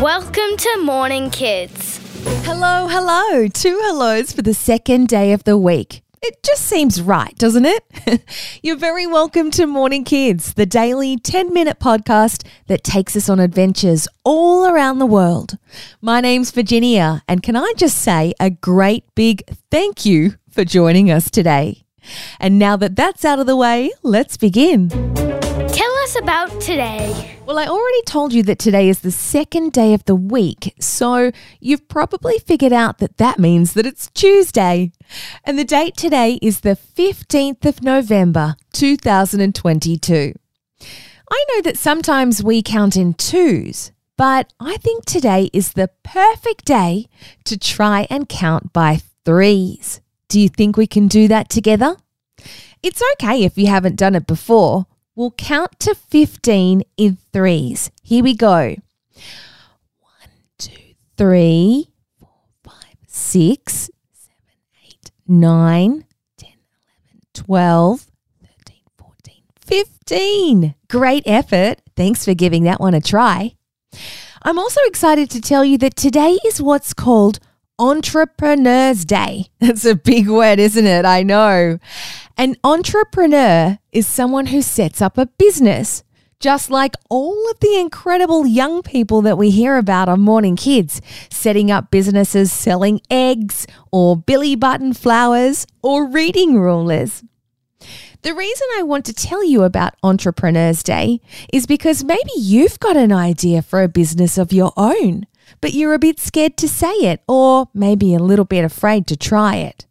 Welcome to Morning Kids. Hello, hello. Two hellos for the second day of the week. It just seems right, doesn't it? You're very welcome to Morning Kids, the daily 10 minute podcast that takes us on adventures all around the world. My name's Virginia, and can I just say a great big thank you for joining us today? And now that that's out of the way, let's begin. Us about today. Well, I already told you that today is the second day of the week, so you've probably figured out that that means that it's Tuesday. And the date today is the 15th of November, 2022. I know that sometimes we count in twos, but I think today is the perfect day to try and count by threes. Do you think we can do that together? It's okay if you haven't done it before. We'll count to 15 in threes. Here we go. One, two, three, four, five, six, seven, eight, nine, 10, 11, 12, 13, 14, 15. Great effort. Thanks for giving that one a try. I'm also excited to tell you that today is what's called Entrepreneurs Day. That's a big word, isn't it? I know. An entrepreneur is someone who sets up a business, just like all of the incredible young people that we hear about on Morning Kids, setting up businesses selling eggs or Billy Button flowers or reading rulers. The reason I want to tell you about Entrepreneurs Day is because maybe you've got an idea for a business of your own, but you're a bit scared to say it or maybe a little bit afraid to try it.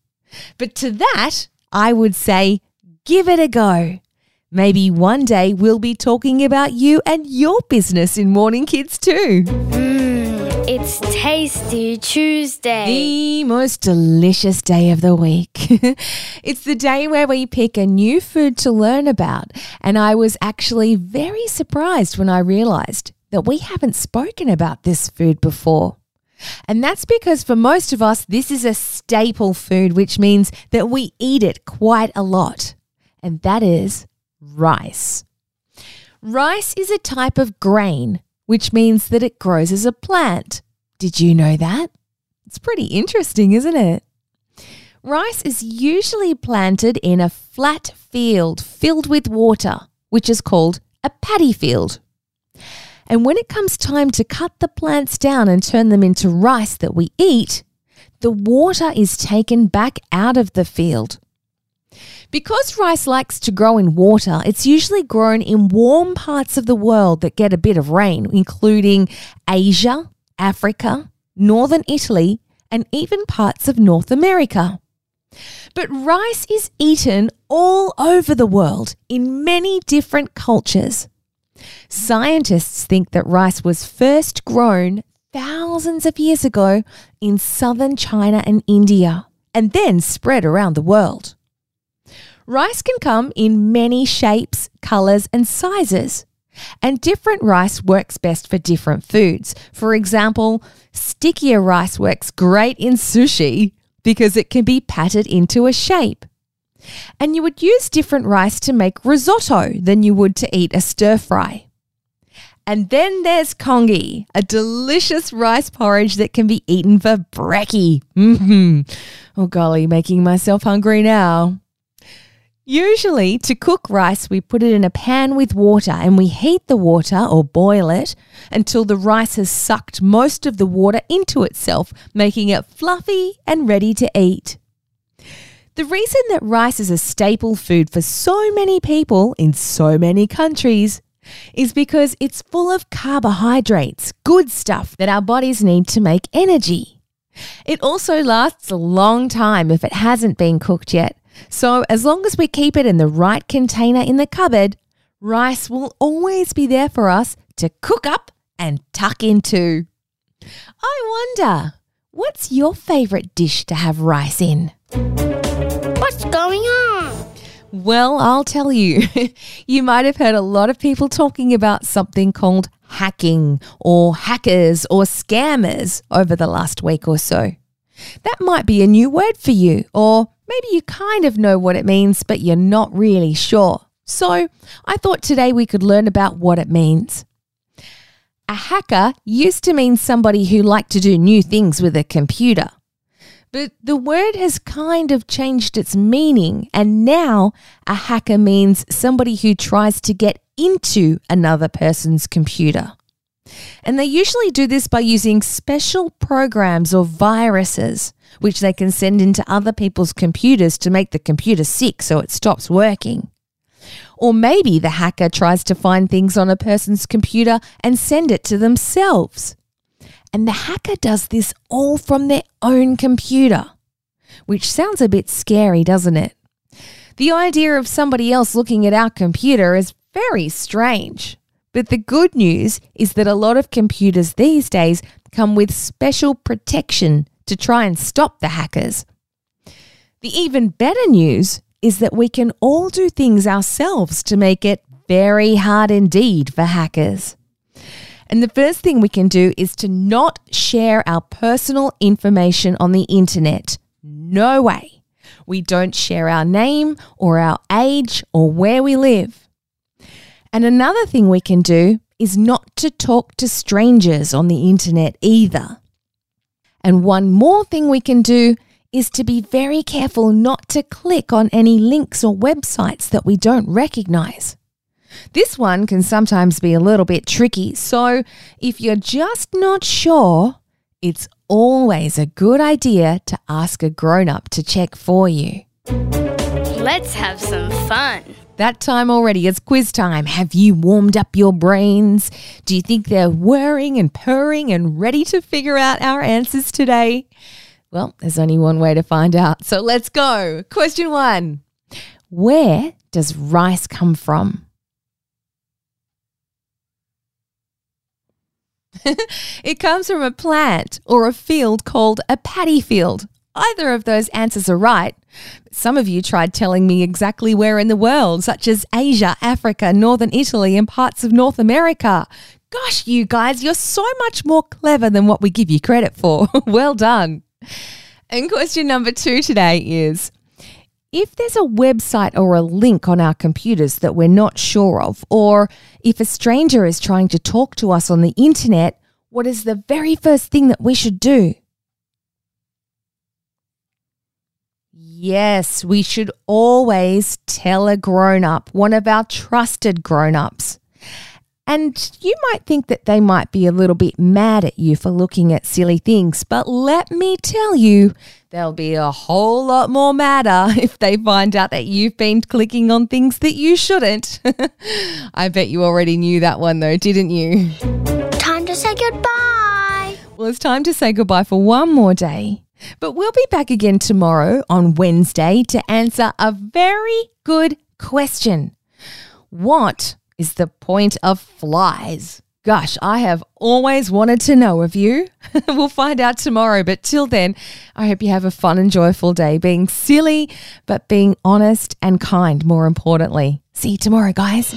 But to that, I would say give it a go. Maybe one day we'll be talking about you and your business in Morning Kids too. Mmm, it's Tasty Tuesday. The most delicious day of the week. it's the day where we pick a new food to learn about. And I was actually very surprised when I realized that we haven't spoken about this food before. And that's because for most of us, this is a staple food, which means that we eat it quite a lot. And that is rice. Rice is a type of grain, which means that it grows as a plant. Did you know that? It's pretty interesting, isn't it? Rice is usually planted in a flat field filled with water, which is called a paddy field. And when it comes time to cut the plants down and turn them into rice that we eat, the water is taken back out of the field. Because rice likes to grow in water, it's usually grown in warm parts of the world that get a bit of rain, including Asia, Africa, northern Italy, and even parts of North America. But rice is eaten all over the world in many different cultures. Scientists think that rice was first grown thousands of years ago in southern China and India and then spread around the world. Rice can come in many shapes, colors, and sizes. And different rice works best for different foods. For example, stickier rice works great in sushi because it can be patted into a shape. And you would use different rice to make risotto than you would to eat a stir fry. And then there's congee, a delicious rice porridge that can be eaten for brekkie. Mm-hmm. Oh golly, making myself hungry now. Usually, to cook rice, we put it in a pan with water and we heat the water or boil it until the rice has sucked most of the water into itself, making it fluffy and ready to eat. The reason that rice is a staple food for so many people in so many countries is because it's full of carbohydrates, good stuff that our bodies need to make energy. It also lasts a long time if it hasn't been cooked yet. So, as long as we keep it in the right container in the cupboard, rice will always be there for us to cook up and tuck into. I wonder, what's your favourite dish to have rice in? Going on? Well, I'll tell you. you might have heard a lot of people talking about something called hacking or hackers or scammers over the last week or so. That might be a new word for you, or maybe you kind of know what it means, but you're not really sure. So I thought today we could learn about what it means. A hacker used to mean somebody who liked to do new things with a computer. But the word has kind of changed its meaning, and now a hacker means somebody who tries to get into another person's computer. And they usually do this by using special programs or viruses, which they can send into other people's computers to make the computer sick so it stops working. Or maybe the hacker tries to find things on a person's computer and send it to themselves. And the hacker does this all from their own computer, which sounds a bit scary, doesn't it? The idea of somebody else looking at our computer is very strange. But the good news is that a lot of computers these days come with special protection to try and stop the hackers. The even better news is that we can all do things ourselves to make it very hard indeed for hackers. And the first thing we can do is to not share our personal information on the internet. No way. We don't share our name or our age or where we live. And another thing we can do is not to talk to strangers on the internet either. And one more thing we can do is to be very careful not to click on any links or websites that we don't recognize. This one can sometimes be a little bit tricky, so if you're just not sure, it's always a good idea to ask a grown up to check for you. Let's have some fun. That time already, it's quiz time. Have you warmed up your brains? Do you think they're whirring and purring and ready to figure out our answers today? Well, there's only one way to find out. So let's go. Question one Where does rice come from? it comes from a plant or a field called a paddy field. Either of those answers are right. Some of you tried telling me exactly where in the world, such as Asia, Africa, Northern Italy, and parts of North America. Gosh, you guys, you're so much more clever than what we give you credit for. well done. And question number two today is if there's a website or a link on our computers that we're not sure of, or if a stranger is trying to talk to us on the internet, what is the very first thing that we should do? Yes, we should always tell a grown up, one of our trusted grown ups. And you might think that they might be a little bit mad at you for looking at silly things, but let me tell you, they'll be a whole lot more madder if they find out that you've been clicking on things that you shouldn't. I bet you already knew that one though, didn't you? Time to say goodbye. Well, it's time to say goodbye for one more day. But we'll be back again tomorrow on Wednesday to answer a very good question. What is the point of flies? Gosh, I have always wanted to know of you. we'll find out tomorrow, but till then, I hope you have a fun and joyful day, being silly, but being honest and kind, more importantly. See you tomorrow, guys.